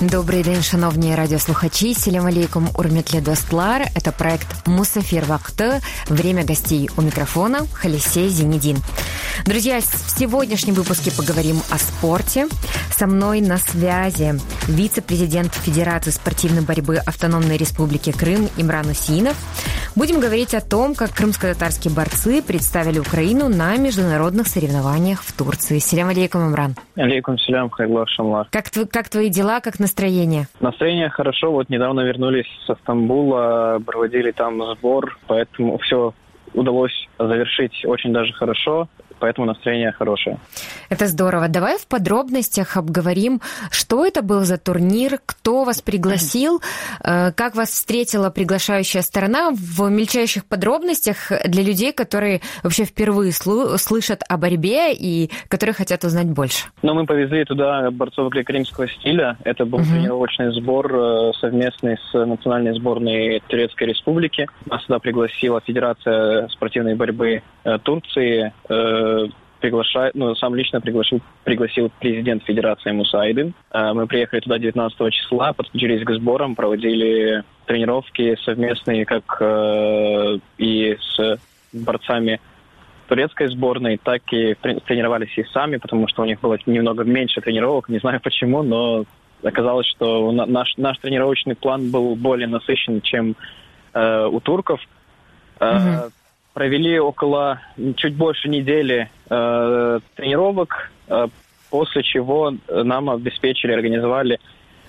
Добрий день, шановні радіослухачі. Селям алейкум, урметле достлар. Это проект Мусафир Вахты. Время гостей у микрофона Халисей Зенедин. Друзья, в сегодняшнем выпуске поговорим о спорте. Со мной на связи вице-президент Федерации спортивной борьбы Автономной Республики Крым Имран Усинов. Будем говорить о том, как крымско-татарские борцы представили Украину на международных соревнованиях в Турции. Селям алейкум, Имран. Алейкум селям, хайглар шамлар. Как, как твои дела, как настроение? Настроение хорошо. Вот недавно вернулись со Стамбула, проводили там сбор, поэтому все удалось завершить очень даже хорошо поэтому настроение хорошее. Это здорово. Давай в подробностях обговорим, что это был за турнир, кто вас пригласил, э, как вас встретила приглашающая сторона в мельчайших подробностях для людей, которые вообще впервые слышат о борьбе и которые хотят узнать больше. Ну, мы повезли туда борцов крымского стиля. Это был угу. тренировочный сбор э, совместный с национальной сборной Турецкой Республики. Нас сюда пригласила Федерация спортивной борьбы приглашает, ну, сам лично пригласил, пригласил президент Федерации Мусайдин. Э, мы приехали туда 19 числа, подключились к сборам, проводили тренировки совместные, как э, и с борцами турецкой сборной, так и тренировались и сами, потому что у них было немного меньше тренировок, не знаю почему, но оказалось, что наш, наш тренировочный план был более насыщен, чем э, у турков. Mm-hmm провели около чуть больше недели э, тренировок, э, после чего нам обеспечили, организовали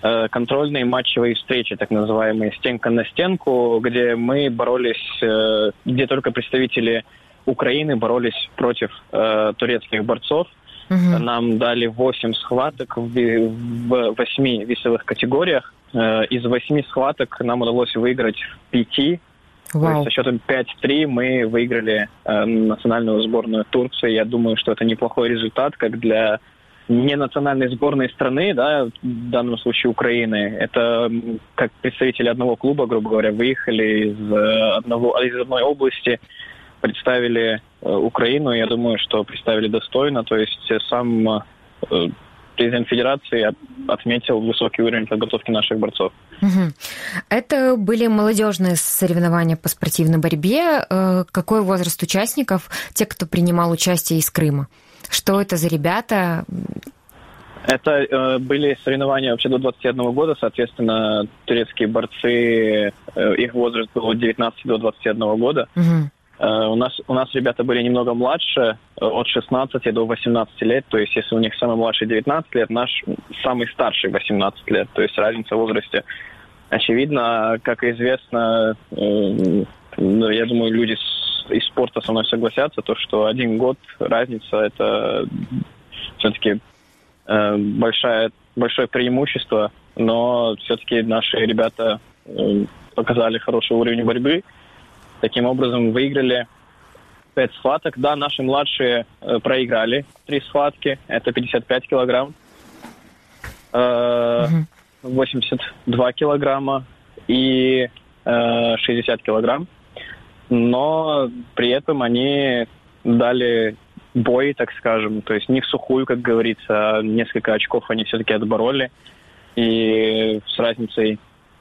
э, контрольные матчевые встречи, так называемые стенка на стенку, где мы боролись, э, где только представители Украины боролись против э, турецких борцов. Угу. Нам дали 8 схваток в, в 8 весовых категориях. Э, из 8 схваток нам удалось выиграть в 5 Вау. со счетом 5-3 мы выиграли э, национальную сборную Турции. Я думаю, что это неплохой результат, как для не национальной сборной страны, да, в данном случае Украины. Это как представители одного клуба, грубо говоря, выехали из, э, одного, из одной области, представили э, Украину. Я думаю, что представили достойно. То есть сам э, президент Федерации отметил высокий уровень подготовки наших борцов. Угу. Это были молодежные соревнования по спортивной борьбе. Э, какой возраст участников, те, кто принимал участие из Крыма? Что это за ребята? Это э, были соревнования вообще до 21 года, соответственно, турецкие борцы, э, их возраст был от 19 до 21 года. Угу. Э, у нас, у нас ребята были немного младше, э, от 16 до 18 лет. То есть, если у них самый младший 19 лет, наш самый старший 18 лет. То есть, разница в возрасте очевидно. Как известно, э, ну, я думаю, люди из спорта со мной согласятся, то, что один год разница – это все-таки большая, большое преимущество. Но все-таки наши ребята показали хороший уровень борьбы – Таким образом, выиграли пять схваток. Да, наши младшие э, проиграли три схватки. Это 55 килограмм, э, 82 килограмма и э, 60 килограмм. Но при этом они дали бой, так скажем. То есть не в сухую, как говорится, а несколько очков они все-таки отбороли. И с разницей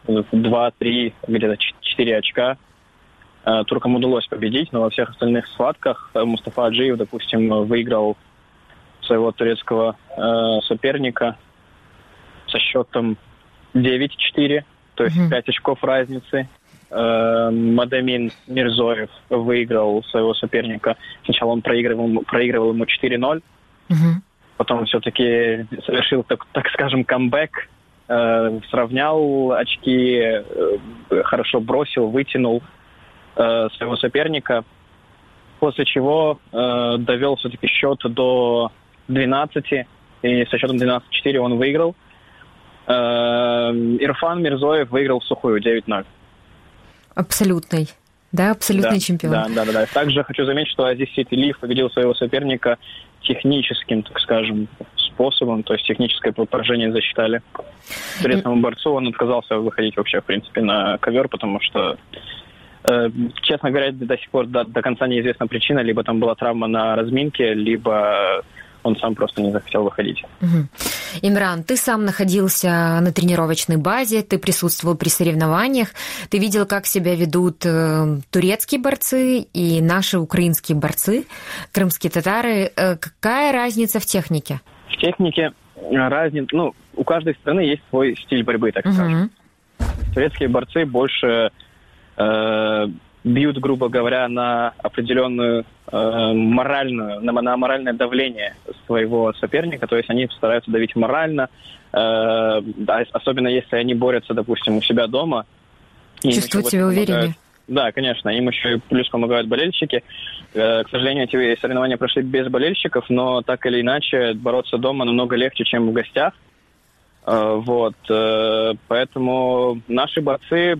2-3, где-то 4 очка туркам удалось победить, но во всех остальных схватках э, Мустафа Аджиев, допустим, выиграл своего турецкого э, соперника со счетом 9-4, то есть mm-hmm. 5 очков разницы. Э, Мадамин Мирзоев выиграл своего соперника. Сначала он проигрывал, проигрывал ему 4-0, mm-hmm. потом все-таки совершил, так, так скажем, камбэк, э, сравнял очки, э, хорошо бросил, вытянул э, своего соперника, после чего э, довел все-таки счет до 12, и со счетом 12-4 он выиграл. Э, Ирфан Мирзоев выиграл в сухую 9-0. Абсолютный. Да, абсолютный да, чемпион. Да, да, да, да. Также хочу заметить, что Азиз Ситилиев победил своего соперника техническим, так скажем, способом, то есть техническое поражение засчитали турецкому борцу. Он отказался выходить вообще, в принципе, на ковер, потому что честно говоря, до сих пор до, до конца неизвестна причина. Либо там была травма на разминке, либо он сам просто не захотел выходить. Угу. Имран, ты сам находился на тренировочной базе, ты присутствовал при соревнованиях, ты видел, как себя ведут э, турецкие борцы и наши украинские борцы, крымские татары. Э, какая разница в технике? В технике разница, ну, у каждой страны есть свой стиль борьбы, так угу. скажем. Турецкие борцы больше э, бьют, грубо говоря, на определенную э, моральную, на, на моральное давление своего соперника, то есть они стараются давить морально, э, да, особенно если они борются, допустим, у себя дома. Чувствуют себя увереннее. Да, конечно, им еще и плюс помогают болельщики. Э, к сожалению, эти соревнования прошли без болельщиков, но так или иначе бороться дома намного легче, чем в гостях. Э, вот, э, поэтому наши борцы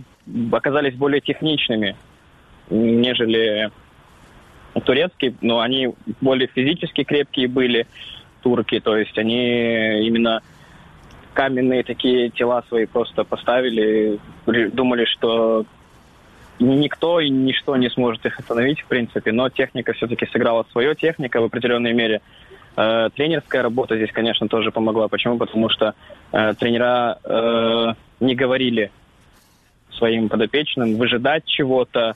оказались более техничными, нежели турецкие, но они более физически крепкие были, турки, то есть они именно каменные такие тела свои просто поставили, думали, что никто и ничто не сможет их остановить, в принципе, но техника все-таки сыграла свое, техника в определенной мере. Э, тренерская работа здесь, конечно, тоже помогла. Почему? Потому что э, тренера э, не говорили своим подопечным выжидать чего-то,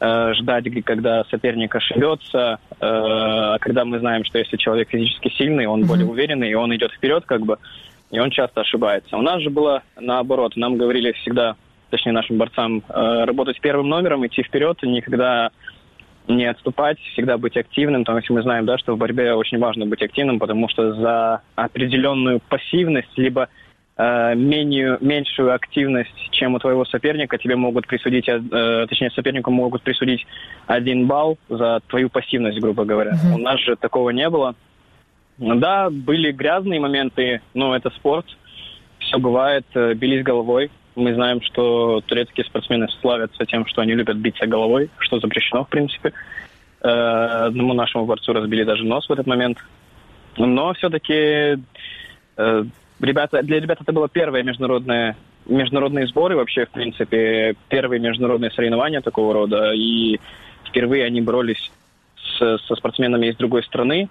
э, ждать, когда соперник ошибется. Э, когда мы знаем, что если человек физически сильный, он mm-hmm. более уверенный, и он идет вперед, как бы, и он часто ошибается. У нас же было наоборот. Нам говорили всегда, точнее нашим борцам, э, работать первым номером, идти вперед, никогда не отступать, всегда быть активным. Там, если мы знаем, да, что в борьбе очень важно быть активным, потому что за определенную пассивность, либо э, менее, меньшую активность, чем у твоего соперника, тебе могут присудить, э, точнее, сопернику могут присудить один балл за твою пассивность, грубо говоря. Mm-hmm. У нас же такого не было. Да, были грязные моменты, но это спорт, все бывает, э, бились головой, мы знаем, что турецкие спортсмены славятся тем, что они любят биться головой, что запрещено, в принципе. Э, одному нашему борцу разбили даже нос в этот момент. Но все-таки э, ребята, для ребят это было первое международное международные сборы вообще, в принципе, первые международные соревнования такого рода. И впервые они боролись с, со спортсменами из другой страны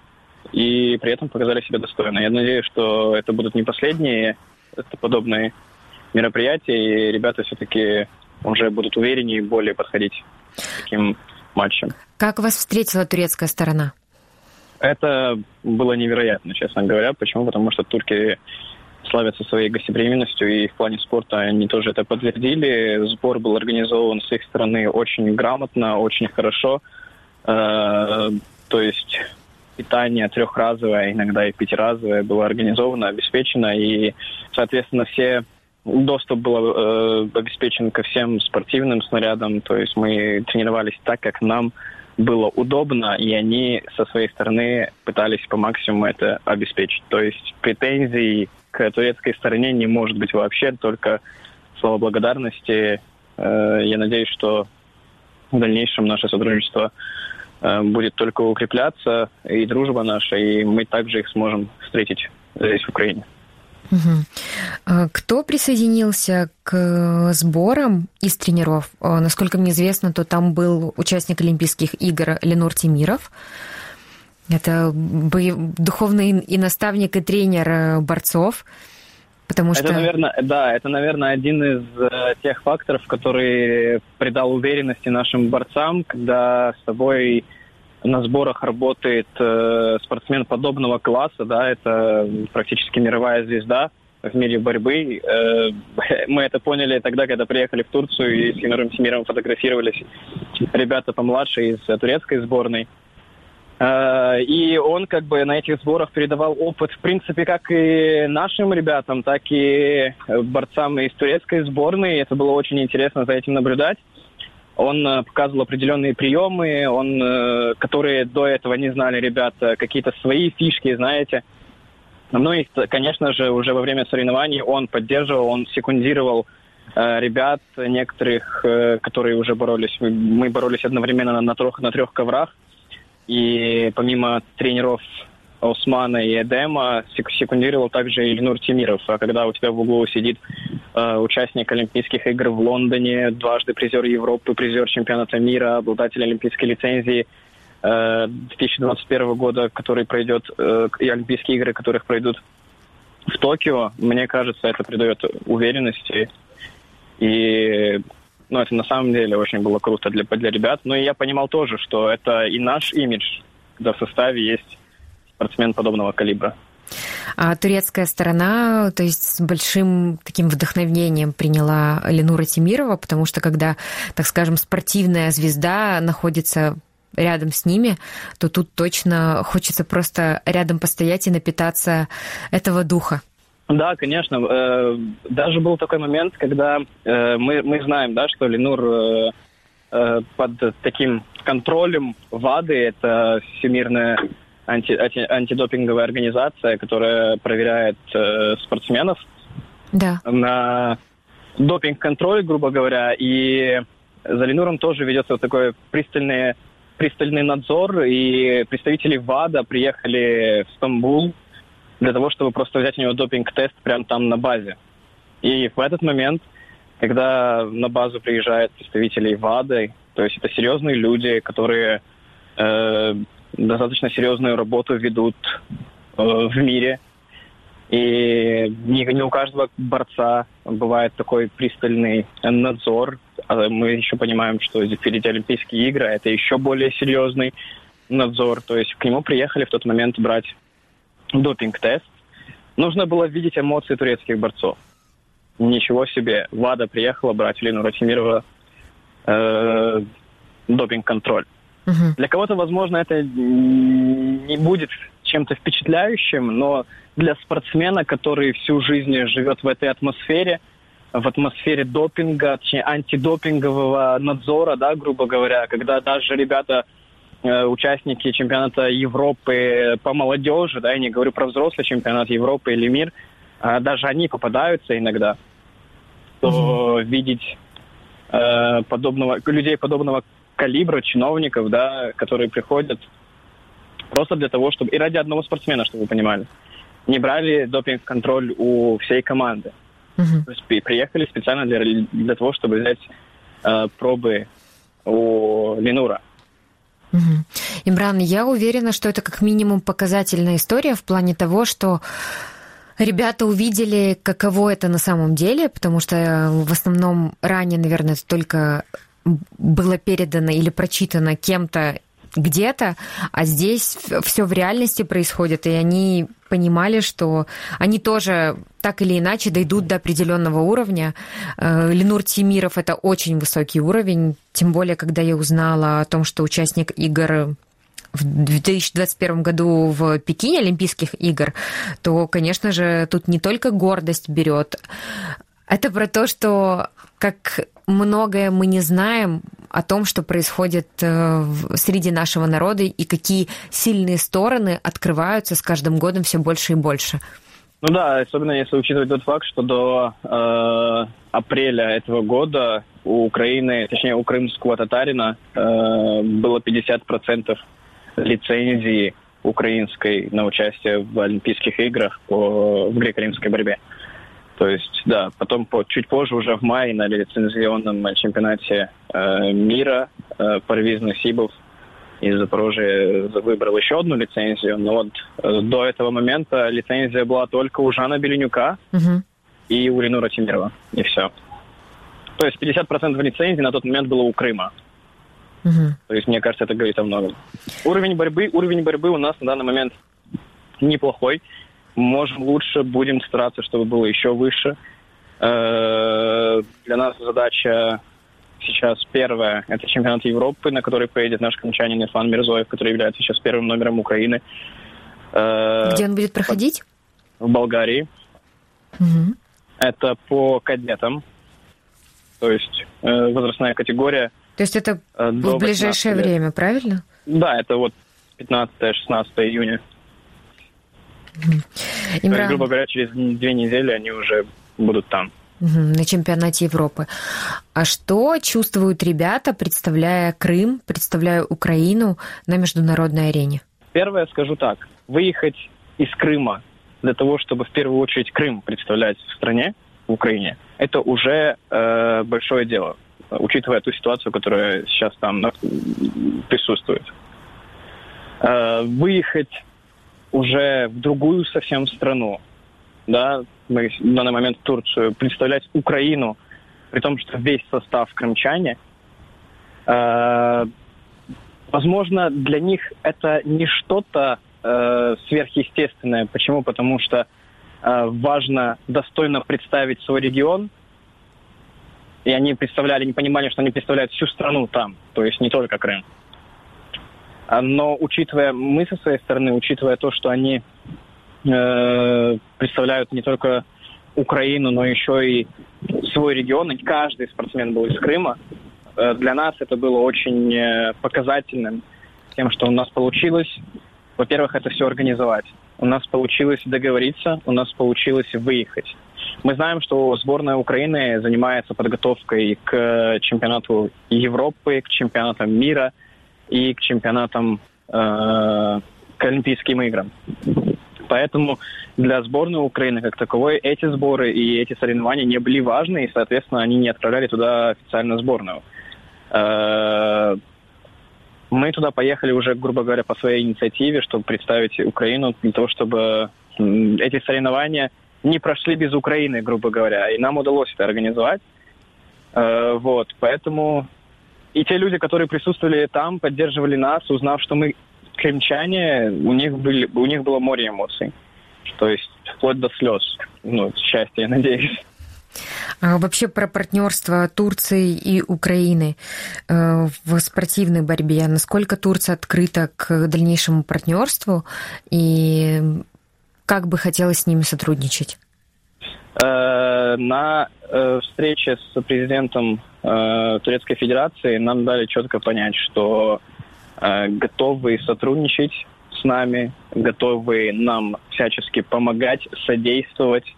и при этом показали себя достойно. Я надеюсь, что это будут не последние подобные мероприятия, и ребята все-таки уже будут увереннее и более подходить к таким матчам. Как вас встретила турецкая сторона? Это было невероятно, честно говоря. Почему? Потому что турки славятся своей гостеприимностью, и в плане спорта они тоже это подтвердили. Сбор был организован с их стороны очень грамотно, очень хорошо. Э, то есть питание трехразовое, иногда и пятиразовое было организовано, обеспечено, и, соответственно, все доступ был э, обеспечен ко всем спортивным снарядам, то есть мы тренировались так, как нам было удобно, и они со своей стороны пытались по максимуму это обеспечить. То есть претензий к турецкой стороне не может быть вообще, только слова благодарности. Э, я надеюсь, что в дальнейшем наше сотрудничество э, будет только укрепляться, и дружба наша, и мы также их сможем встретить здесь, в Украине. Угу. Кто присоединился к сборам из тренеров? А, насколько мне известно, то там был участник Олимпийских игр Ленур Тимиров. Это духовный и наставник, и тренер э, борцов. Потому что... Это, наверное, да, это, наверное, один из э, тех факторов, который придал уверенности нашим борцам, когда с тобой на сборах работает э, спортсмен подобного класса, да, это практически мировая звезда в мире борьбы. Э, мы это поняли тогда, когда приехали в Турцию и с Ленаром Семиром фотографировались ребята помладше из турецкой сборной. Э, и он как бы на этих сборах передавал опыт, в принципе, как и нашим ребятам, так и борцам из турецкой сборной. Это было очень интересно за этим наблюдать. Он э, показывал определенные приемы, он, э, которые до этого не знали ребята, какие-то свои фишки, знаете. Ну и, конечно же, уже во время соревнований он поддерживал, он секундировал э, ребят некоторых, э, которые уже боролись. Мы, боролись одновременно на, трех, на трех коврах. И помимо тренеров Османа и Эдема секундировал также Ильнур Тимиров. А когда у тебя в углу сидит э, участник Олимпийских игр в Лондоне, дважды призер Европы, призер чемпионата мира, обладатель олимпийской лицензии, 2021 года, который пройдет, и Олимпийские игры, которых пройдут в Токио, мне кажется, это придает уверенности. И ну, это на самом деле очень было круто для, для ребят. Но и я понимал тоже, что это и наш имидж, когда в составе есть спортсмен подобного калибра. А турецкая сторона, то есть с большим таким вдохновением приняла Ленура Тимирова, потому что когда, так скажем, спортивная звезда находится рядом с ними, то тут точно хочется просто рядом постоять и напитаться этого духа. Да, конечно. Э, даже был такой момент, когда э, мы, мы знаем, да, что Ленур э, под таким контролем ВАДы, это Всемирная анти, анти, антидопинговая организация, которая проверяет спортсменов да. на допинг-контроль, грубо говоря, и за Ленуром тоже ведется вот такой пристальный, пристальный надзор, и представители ВАДА приехали в Стамбул для того, чтобы просто взять у него допинг-тест прямо там на базе. И в этот момент, когда на базу приезжают представители ВАДы, то есть это серьезные люди, которые э, достаточно серьезную работу ведут э, в мире, и не, не у каждого борца бывает такой пристальный надзор. А мы еще понимаем, что впереди Олимпийские игры, это еще более серьезный надзор. То есть к нему приехали в тот момент брать допинг-тест. Нужно было видеть эмоции турецких борцов. Ничего себе. Влада приехала брать Лину Ратимирова э, допинг-контроль. Угу. Для кого-то, возможно, это не будет чем-то впечатляющим, но для спортсмена, который всю жизнь живет в этой атмосфере, в атмосфере допинга, точнее, антидопингового надзора, да, грубо говоря, когда даже ребята участники чемпионата Европы по молодежи, да, я не говорю про взрослый чемпионат Европы или мир, а даже они попадаются иногда, то mm-hmm. видеть э, подобного, людей подобного калибра, чиновников, да, которые приходят просто для того, чтобы... И ради одного спортсмена, чтобы вы понимали. Не брали допинг-контроль у всей команды. Mm-hmm. То есть приехали специально для, для того, чтобы взять э, пробы у Ленура. Угу. Имран, я уверена, что это как минимум показательная история в плане того, что ребята увидели, каково это на самом деле, потому что в основном ранее, наверное, это только было передано или прочитано кем-то где-то, а здесь все в реальности происходит, и они понимали, что они тоже так или иначе дойдут до определенного уровня. Э, Ленур Тимиров это очень высокий уровень, тем более, когда я узнала о том, что участник игр в 2021 году в Пекине Олимпийских игр, то, конечно же, тут не только гордость берет, это про то, что как многое мы не знаем о том, что происходит э, среди нашего народа и какие сильные стороны открываются с каждым годом все больше и больше. Ну да, особенно если учитывать тот факт, что до э, апреля этого года у Украины, точнее у крымского татарина э, было 50% лицензии украинской на участие в Олимпийских играх по, в греко-римской борьбе. То есть, да, потом по, чуть позже, уже в мае, на лицензионном чемпионате э, мира э, Парвиз Сибов из Запорожья выбрал еще одну лицензию, но вот э, до этого момента лицензия была только у Жана Беленюка угу. и у Ленура Тимирова, и все. То есть 50% лицензии на тот момент было у Крыма. Угу. То есть, мне кажется, это говорит о многом. Уровень борьбы, уровень борьбы у нас на данный момент неплохой можем лучше, будем стараться, чтобы было еще выше. Э, для нас задача сейчас первая – это чемпионат Европы, на который поедет наш камчанин Ифан Мирзоев, который является сейчас первым номером Украины. Э, Где он будет проходить? В Болгарии. Угу. Это по кадетам, то есть э, возрастная категория. То есть это в ближайшее время, правильно? Да, это вот 15-16 июня. Имран... То есть, грубо говоря, через две недели они уже будут там. На чемпионате Европы. А что чувствуют ребята, представляя Крым, представляя Украину на международной арене? Первое скажу так. Выехать из Крыма для того, чтобы в первую очередь Крым представлять в стране, в Украине, это уже э, большое дело, учитывая ту ситуацию, которая сейчас там присутствует. э, выехать уже в другую совсем страну, да, мы в данный момент Турцию, представлять Украину, при том, что весь состав крымчане, э, возможно, для них это не что-то э, сверхъестественное. Почему? Потому что э, важно достойно представить свой регион, и они представляли, не понимали, что они представляют всю страну там, то есть не только Крым. Но учитывая, мы со своей стороны, учитывая то, что они э, представляют не только Украину, но еще и свой регион, и каждый спортсмен был из Крыма, э, для нас это было очень э, показательным, тем, что у нас получилось, во-первых, это все организовать. У нас получилось договориться, у нас получилось выехать. Мы знаем, что сборная Украины занимается подготовкой к чемпионату Европы, к чемпионатам мира и к чемпионатам, э, к Олимпийским играм. Поэтому для сборной Украины как таковой эти сборы и эти соревнования не были важны, и, соответственно, они не отправляли туда официально сборную. Э, мы туда поехали уже, грубо говоря, по своей инициативе, чтобы представить Украину, для того, чтобы эти соревнования не прошли без Украины, грубо говоря. И нам удалось это организовать. Э, вот, поэтому и те люди, которые присутствовали там, поддерживали нас, узнав, что мы крымчане, у них, были, у них было море эмоций. То есть вплоть до слез. Ну, счастья, я надеюсь. А вообще про партнерство Турции и Украины э, в спортивной борьбе. Насколько Турция открыта к дальнейшему партнерству и как бы хотелось с ними сотрудничать? Э, на э, встрече с президентом Турецкой Федерации нам дали четко понять, что готовы сотрудничать с нами, готовы нам всячески помогать, содействовать.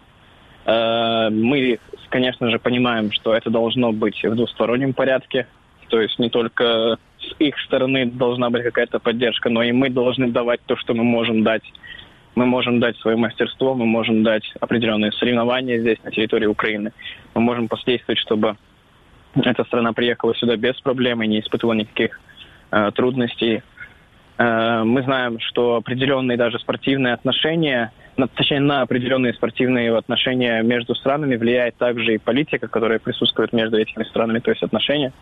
Мы, конечно же, понимаем, что это должно быть в двустороннем порядке. То есть не только с их стороны должна быть какая-то поддержка, но и мы должны давать то, что мы можем дать. Мы можем дать свое мастерство, мы можем дать определенные соревнования здесь, на территории Украины. Мы можем посодействовать, чтобы эта страна приехала сюда без проблем и не испытывала никаких э, трудностей. Э, мы знаем, что определенные даже спортивные отношения, на, точнее, на определенные спортивные отношения между странами влияет также и политика, которая присутствует между этими странами, то есть отношения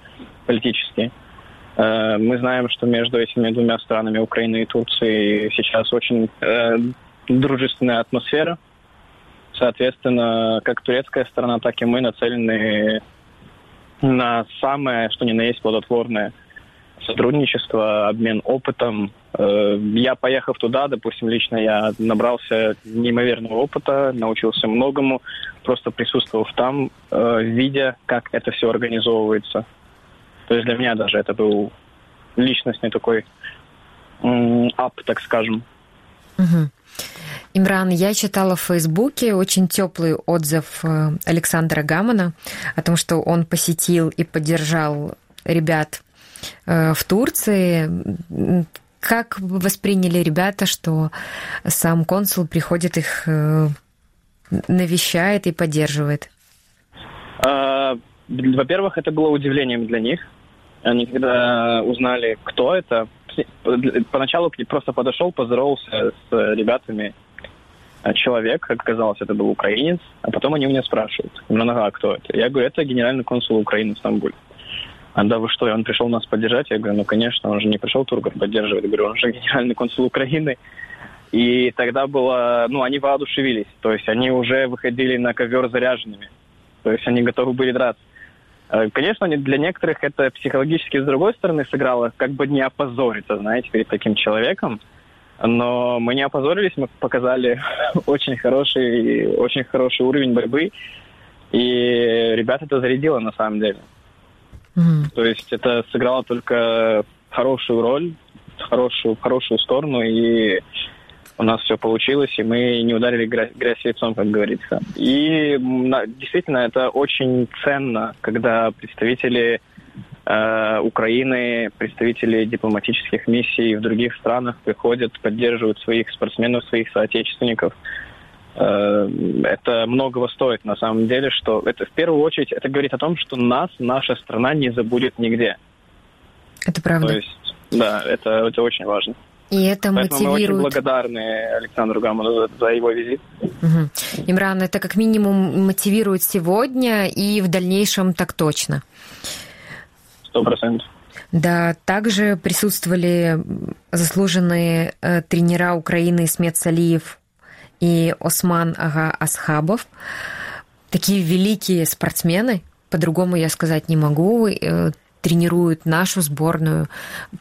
политические. Э, мы знаем, что между этими двумя странами, Украиной и Турцией, сейчас очень э, дружественная атмосфера. Соответственно, как турецкая сторона, так и мы нацелены на самое, что ни на есть, плодотворное сотрудничество, обмен опытом. Э, я, поехав туда, допустим, лично я набрался неимоверного опыта, научился многому, просто присутствовав там, э, видя, как это все организовывается. То есть для меня даже это был личностный такой ап, так скажем. Угу. Имран, я читала в Фейсбуке очень теплый отзыв э, Александра Гамана о том, что он посетил и поддержал ребят э, в Турции. Как восприняли ребята, что сам консул приходит их э, навещает и поддерживает? А, во-первых, это было удивлением для них. Они когда узнали, кто это, поначалу к ней просто подошел, поздоровался с ребятами. Человек, как оказалось, это был украинец, а потом они у меня спрашивают, ну, а кто это? Я говорю, это генеральный консул Украины в Стамбуле. А да вы что, он пришел нас поддержать? Я говорю, ну, конечно, он же не пришел турков поддерживать. Я говорю, он же генеральный консул Украины. И тогда было, ну, они воодушевились. То есть они уже выходили на ковер заряженными. То есть они готовы были драться. Э, конечно, для некоторых это психологически с другой стороны сыграло, как бы не опозориться, знаете, перед таким человеком. Но мы не опозорились, мы показали очень хороший, очень хороший уровень борьбы. И ребят это зарядило на самом деле. Mm-hmm. То есть это сыграло только хорошую роль, хорошую, хорошую сторону. И у нас все получилось, и мы не ударили грязь, грязь лицом, как говорится. И действительно, это очень ценно, когда представители э, Украины, представители дипломатических миссий в других странах приходят, поддерживают своих спортсменов, своих соотечественников. Э, это многого стоит на самом деле, что это в первую очередь это говорит о том, что нас наша страна не забудет нигде. Это правда. То есть, да, это, это очень важно. И это Поэтому мотивирует... мы очень благодарны Александру Гаману за его визит. Угу. Имран, это как минимум мотивирует сегодня и в дальнейшем так точно. Сто процентов. Да, также присутствовали заслуженные э, тренера Украины Смет Салиев и Осман Ага Асхабов. Такие великие спортсмены, по-другому я сказать не могу, э, тренируют нашу сборную,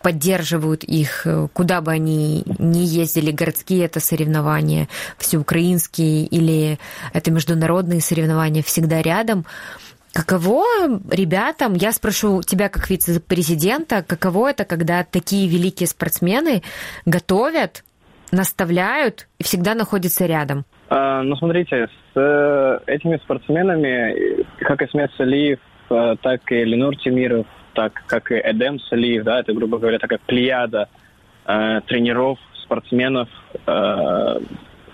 поддерживают их, э, куда бы они ни ездили, городские это соревнования, всеукраинские или это международные соревнования, всегда рядом. Каково ребятам, я спрошу тебя как вице-президента, каково это, когда такие великие спортсмены готовят, наставляют и всегда находятся рядом? А, ну, смотрите, с э, этими спортсменами, как и Смет Салиев, э, так и Ленур Тимиров, так как и Эдем Салиев, да, это, грубо говоря, такая плеяда э, тренеров, спортсменов. Э,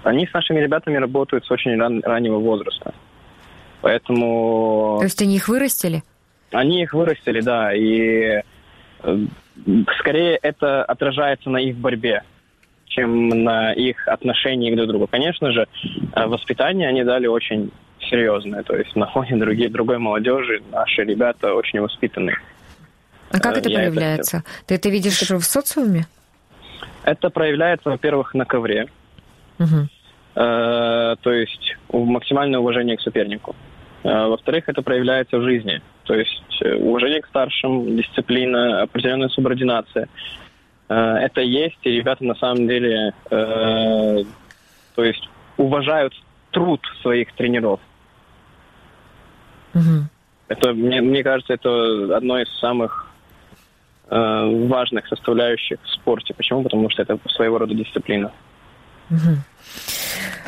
они с нашими ребятами работают с очень ран, раннего возраста. Поэтому... То есть они их вырастили? Они их вырастили, да, и э, скорее это отражается на их борьбе, чем на их отношении друг к другу. Конечно же, э, воспитание они дали очень серьезное, то есть на фоне других, другой молодежи наши ребята очень воспитанные. А как это Я проявляется? это... Ты это видишь в социуме? Это проявляется, во-первых, на ковре. Угу. Э, то есть максимальное уважение к сопернику. Э, во-вторых, это проявляется в жизни. То есть э, уважение к старшим, дисциплина, определенная субординация. Э, это есть, и ребята на самом деле э, то есть уважают труд своих тренеров. Угу. Это, мне, мне кажется, это одно из самых Э, важных составляющих в спорте. Почему? Потому что это своего рода дисциплина. Угу.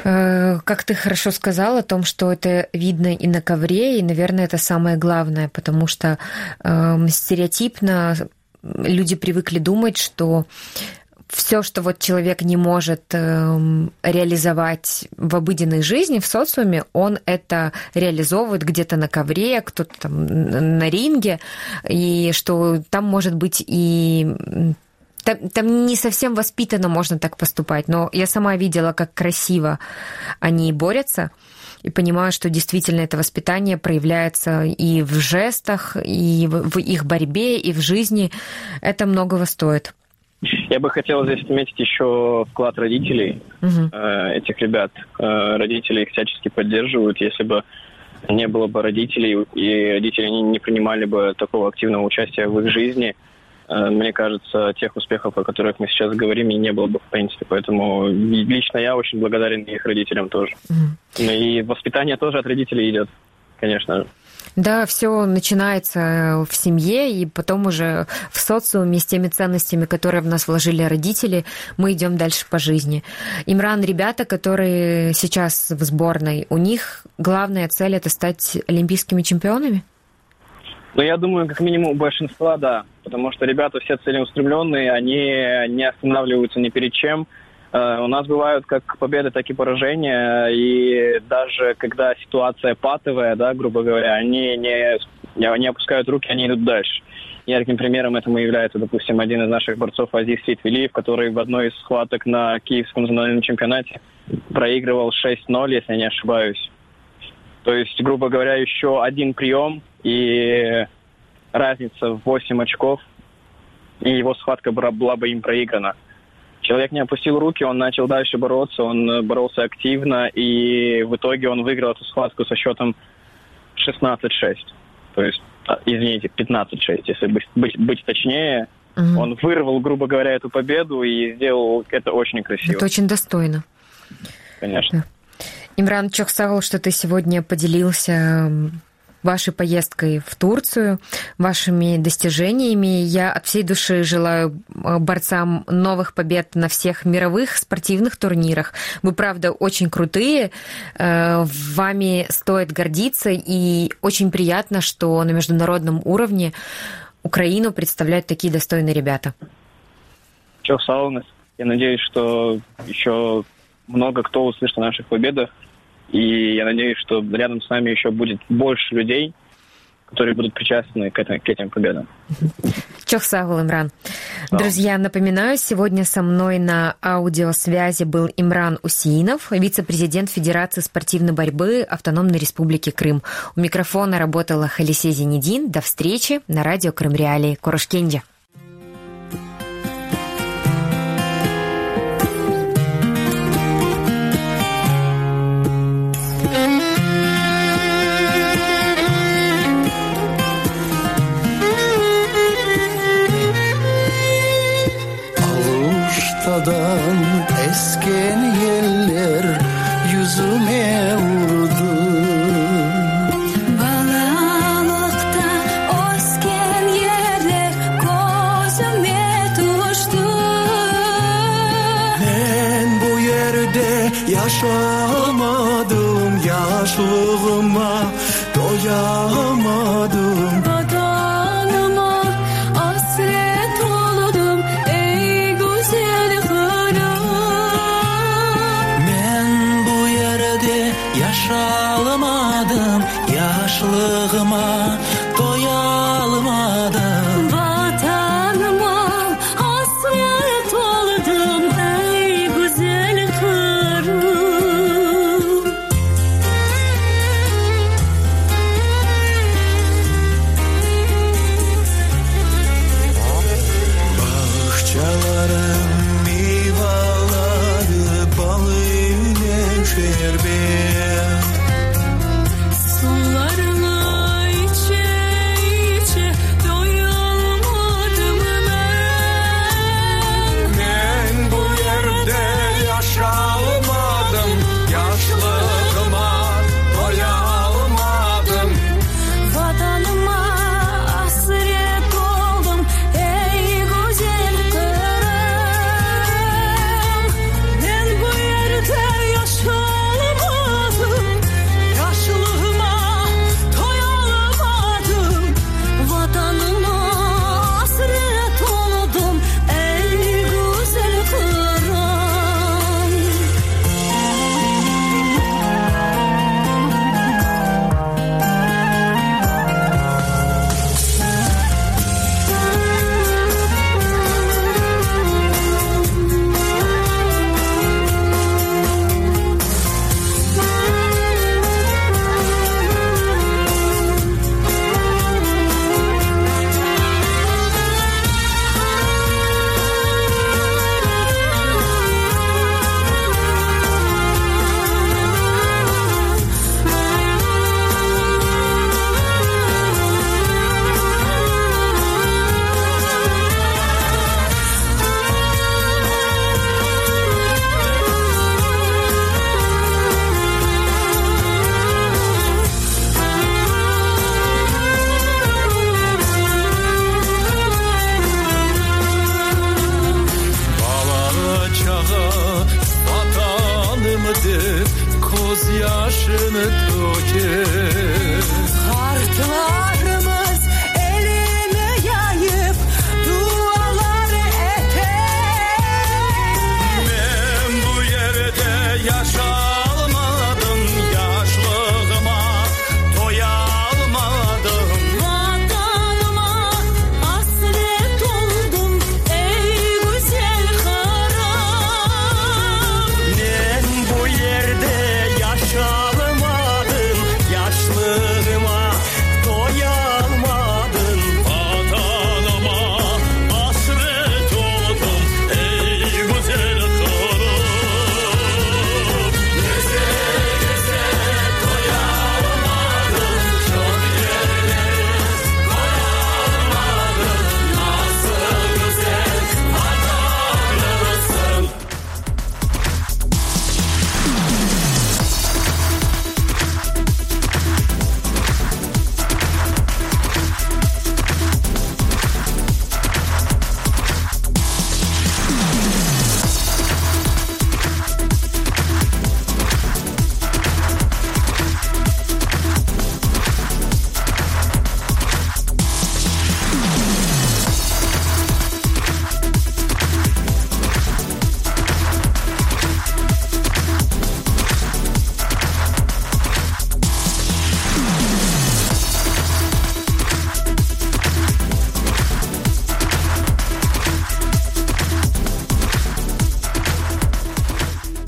Как ты хорошо сказал о том, что это видно и на ковре, и, наверное, это самое главное, потому что э, стереотипно люди привыкли думать, что все, что вот человек не может э, реализовать в обыденной жизни, в социуме, он это реализовывает где-то на ковре, кто-то там на ринге, и что там может быть и там, там не совсем воспитанно можно так поступать, но я сама видела, как красиво они борются, и понимаю, что действительно это воспитание проявляется и в жестах, и в их борьбе, и в жизни. Это многого стоит. Я бы хотел здесь отметить еще вклад родителей угу. э, этих ребят. Э, родители их всячески поддерживают. Если бы не было бы родителей, и родители не, не принимали бы такого активного участия в их жизни, э, мне кажется, тех успехов, о которых мы сейчас говорим, и не было бы в принципе. Поэтому лично я очень благодарен их родителям тоже. Угу. И воспитание тоже от родителей идет, конечно же. Да, все начинается э, в семье, и потом уже в социуме с теми ценностями, которые в нас вложили родители, мы идем дальше по жизни. Имран, ребята, которые сейчас в сборной, у них главная цель это стать олимпийскими чемпионами? Ну, я думаю, как минимум у большинства, да. Потому что ребята все целеустремленные, они не останавливаются ни перед чем. Э, у нас бывают как победы, так и поражения, и даже когда ситуация патовая, да, грубо говоря, они не, не опускают руки, они идут дальше. Ярким примером этому является, допустим, один из наших борцов Азиз Ситвилиев, который в одной из схваток на Киевском национальном чемпионате проигрывал 6-0, если я не ошибаюсь. То есть, грубо говоря, еще один прием и разница в 8 очков, и его схватка была бы им проиграна. Человек не опустил руки, он начал дальше бороться, он э, боролся активно, и в итоге он выиграл эту схватку со счетом 16-6. То есть, а, извините, 15-6, если быть, быть, быть точнее. Угу. Он вырвал, грубо говоря, эту победу и сделал это очень красиво. Это очень достойно. Конечно. Да. Имран Чохсавл, что ты сегодня поделился вашей поездкой в Турцию, вашими достижениями. Я от всей души желаю э, борцам новых побед на всех мировых спортивных турнирах. Вы, правда, очень крутые. Э, вами стоит гордиться, и очень приятно, что на международном уровне Украину представляют такие достойные ребята. Чё, Саунес. Я надеюсь, что еще много кто услышит о наших победах и я надеюсь, что рядом с нами еще будет больше людей, которые будут причастны к, этим, к этим победам. Чохсагул Имран. Друзья, напоминаю, сегодня со мной на аудиосвязи был Имран Усинов, вице-президент Федерации спортивной борьбы Автономной Республики Крым. У микрофона работала Халисе Зенедин. До встречи на радио Крым Реалии. Корошкенджи. het